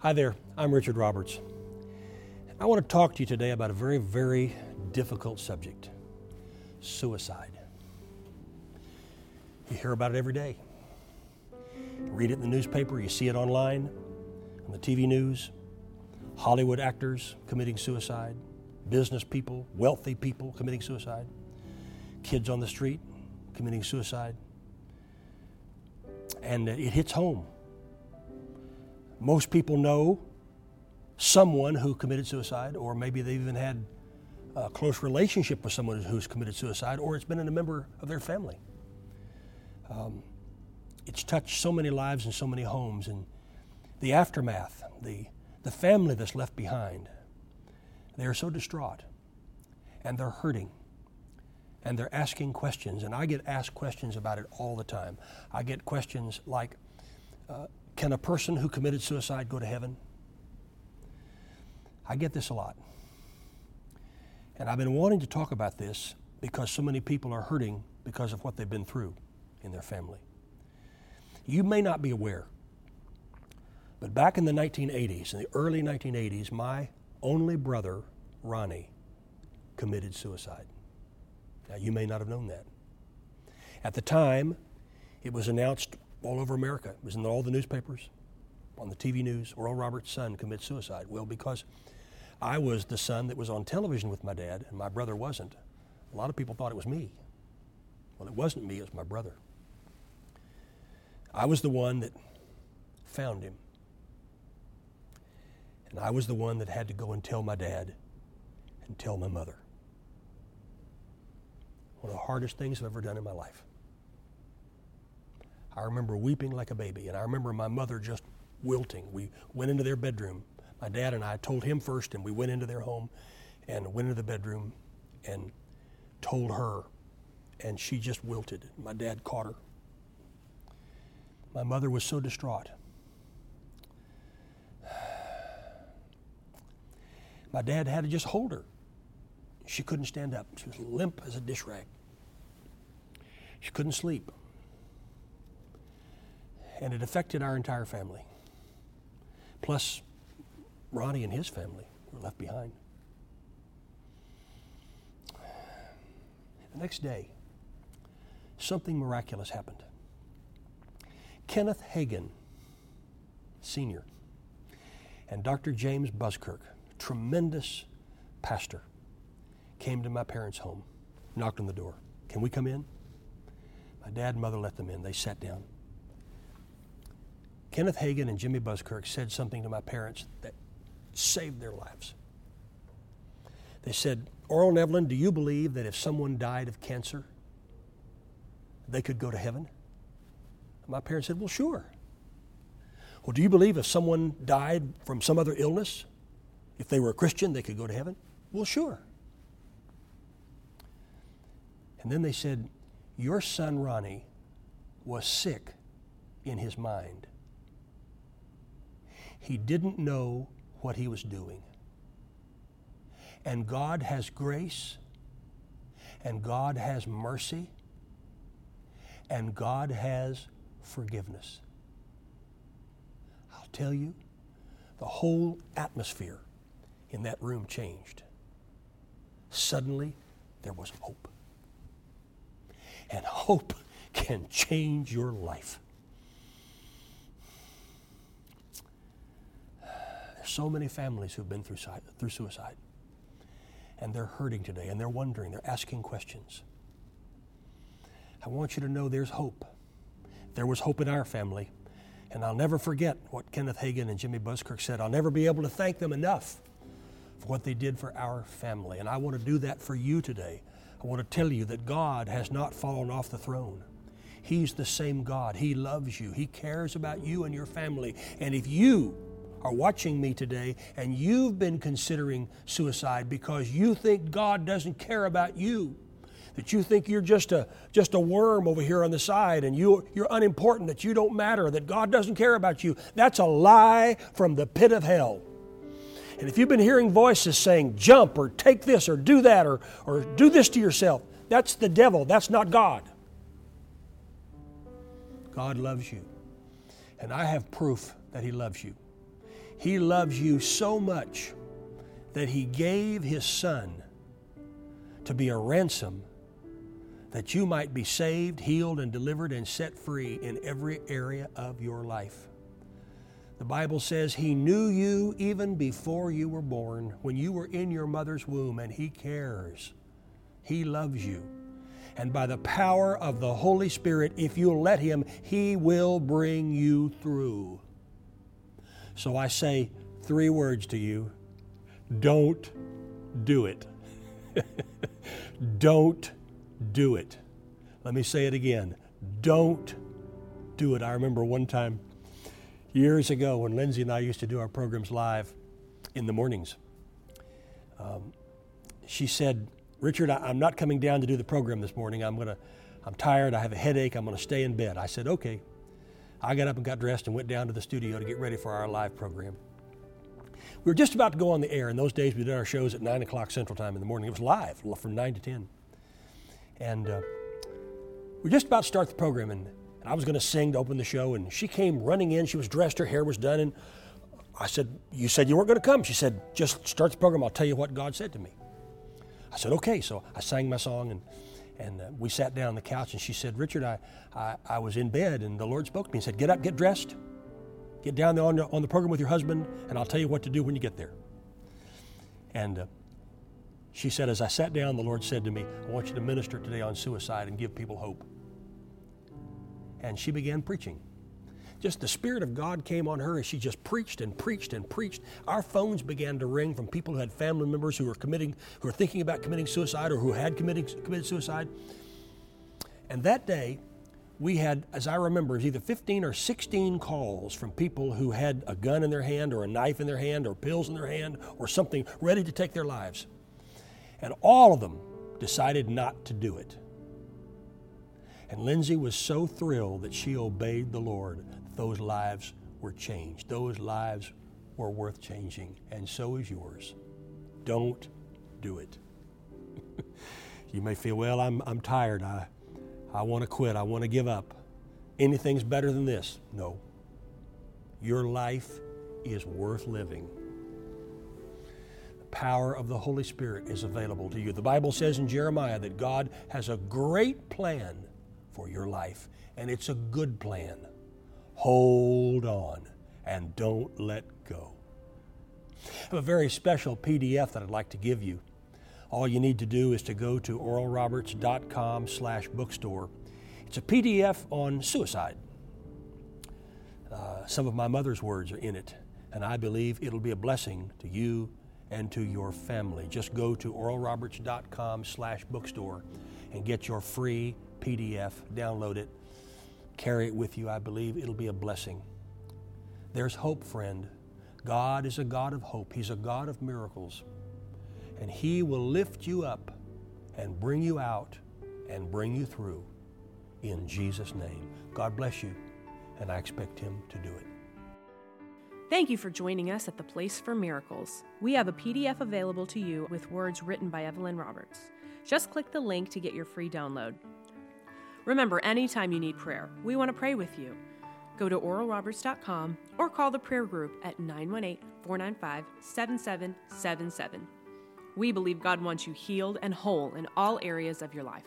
Hi there, I'm Richard Roberts. I want to talk to you today about a very, very difficult subject suicide. You hear about it every day. You read it in the newspaper, you see it online, on the TV news. Hollywood actors committing suicide, business people, wealthy people committing suicide, kids on the street committing suicide. And it hits home most people know someone who committed suicide, or maybe they've even had a close relationship with someone who's committed suicide, or it's been in a member of their family. Um, it's touched so many lives and so many homes, and the aftermath, the, the family that's left behind, they are so distraught, and they're hurting, and they're asking questions, and I get asked questions about it all the time. I get questions like, uh, can a person who committed suicide go to heaven? I get this a lot. And I've been wanting to talk about this because so many people are hurting because of what they've been through in their family. You may not be aware, but back in the 1980s, in the early 1980s, my only brother, Ronnie, committed suicide. Now, you may not have known that. At the time, it was announced all over America. It was in all the newspapers, on the TV news. Oral Roberts' son commits suicide. Well, because I was the son that was on television with my dad, and my brother wasn't. A lot of people thought it was me. Well, it wasn't me, it was my brother. I was the one that found him. And I was the one that had to go and tell my dad and tell my mother. One of the hardest things I've ever done in my life. I remember weeping like a baby, and I remember my mother just wilting. We went into their bedroom. My dad and I told him first, and we went into their home and went into the bedroom and told her, and she just wilted. My dad caught her. My mother was so distraught. My dad had to just hold her. She couldn't stand up. She was limp as a dish rag. She couldn't sleep and it affected our entire family. Plus, Ronnie and his family were left behind. The next day, something miraculous happened. Kenneth Hagin, Sr., and Dr. James Buskirk, tremendous pastor, came to my parents' home, knocked on the door. Can we come in? My dad and mother let them in. They sat down. Kenneth Hagin and Jimmy Buskirk said something to my parents that saved their lives. They said, Oral and Evelyn, do you believe that if someone died of cancer, they could go to heaven? My parents said, Well, sure. Well, do you believe if someone died from some other illness, if they were a Christian, they could go to heaven? Well, sure. And then they said, Your son Ronnie was sick in his mind. He didn't know what he was doing. And God has grace, and God has mercy, and God has forgiveness. I'll tell you, the whole atmosphere in that room changed. Suddenly, there was hope. And hope can change your life. So many families who've been through, through suicide. And they're hurting today and they're wondering, they're asking questions. I want you to know there's hope. There was hope in our family. And I'll never forget what Kenneth Hagin and Jimmy Buskirk said. I'll never be able to thank them enough for what they did for our family. And I want to do that for you today. I want to tell you that God has not fallen off the throne. He's the same God. He loves you. He cares about you and your family. And if you are watching me today and you've been considering suicide because you think God doesn't care about you, that you think you're just a, just a worm over here on the side and you, you're unimportant, that you don't matter, that God doesn't care about you, that's a lie from the pit of hell. And if you've been hearing voices saying, jump or take this or do that or, or do this to yourself, that's the devil, that's not God. God loves you. And I have proof that He loves you. He loves you so much that He gave His Son to be a ransom that you might be saved, healed, and delivered and set free in every area of your life. The Bible says He knew you even before you were born, when you were in your mother's womb, and He cares. He loves you. And by the power of the Holy Spirit, if you'll let Him, He will bring you through. So I say three words to you don't do it. don't do it. Let me say it again. Don't do it. I remember one time years ago when Lindsay and I used to do our programs live in the mornings. Um, she said, Richard, I, am not coming down to do the program this morning. I'm gonna, I'm tired. I have a headache. I'm gonna stay in bed. I said, okay. I got up and got dressed and went down to the studio to get ready for our live program. We were just about to go on the air. In those days, we did our shows at 9 o'clock Central Time in the morning. It was live from 9 to 10. And uh, we are just about to start the program, and, and I was going to sing to open the show, and she came running in. She was dressed, her hair was done, and I said, You said you weren't going to come. She said, Just start the program. I'll tell you what God said to me. I said, Okay. So I sang my song, and, and uh, we sat down on the couch, and she said, Richard, I, I, I was in bed, and the Lord spoke to me and said, Get up, get dressed, get down there on the, on the program with your husband, and I'll tell you what to do when you get there. And uh, she said, As I sat down, the Lord said to me, I want you to minister today on suicide and give people hope. And she began preaching. Just the Spirit of God came on her as she just preached and preached and preached. Our phones began to ring from people who had family members who were committing, who were thinking about committing suicide or who had committed, committed suicide. And that day, we had, as I remember, it was either 15 or 16 calls from people who had a gun in their hand or a knife in their hand or pills in their hand or something ready to take their lives. And all of them decided not to do it. And Lindsay was so thrilled that she obeyed the Lord. Those lives were changed. Those lives were worth changing, and so is yours. Don't do it. you may feel, well, I'm, I'm tired. I, I want to quit. I want to give up. Anything's better than this. No. Your life is worth living The power of the Holy Spirit is available to you. The Bible says in Jeremiah that God has a great plan for your life, and it's a good plan. Hold on and don't let go. I have a very special PDF that I'd like to give you. All you need to do is to go to oralroberts.com slash bookstore. It's a PDF on suicide. Uh, some of my mother's words are in it, and I believe it'll be a blessing to you and to your family. Just go to oralroberts.com slash bookstore and get your free PDF, download it, carry it with you. I believe it'll be a blessing. There's hope, friend. God is a God of hope. He's a God of miracles. And He will lift you up and bring you out and bring you through in Jesus' name. God bless you, and I expect Him to do it. Thank you for joining us at the Place for Miracles. We have a PDF available to you with words written by Evelyn Roberts. Just click the link to get your free download. Remember, anytime you need prayer, we want to pray with you. Go to oralroberts.com or call the prayer group at 918 495 7777. We believe God wants you healed and whole in all areas of your life.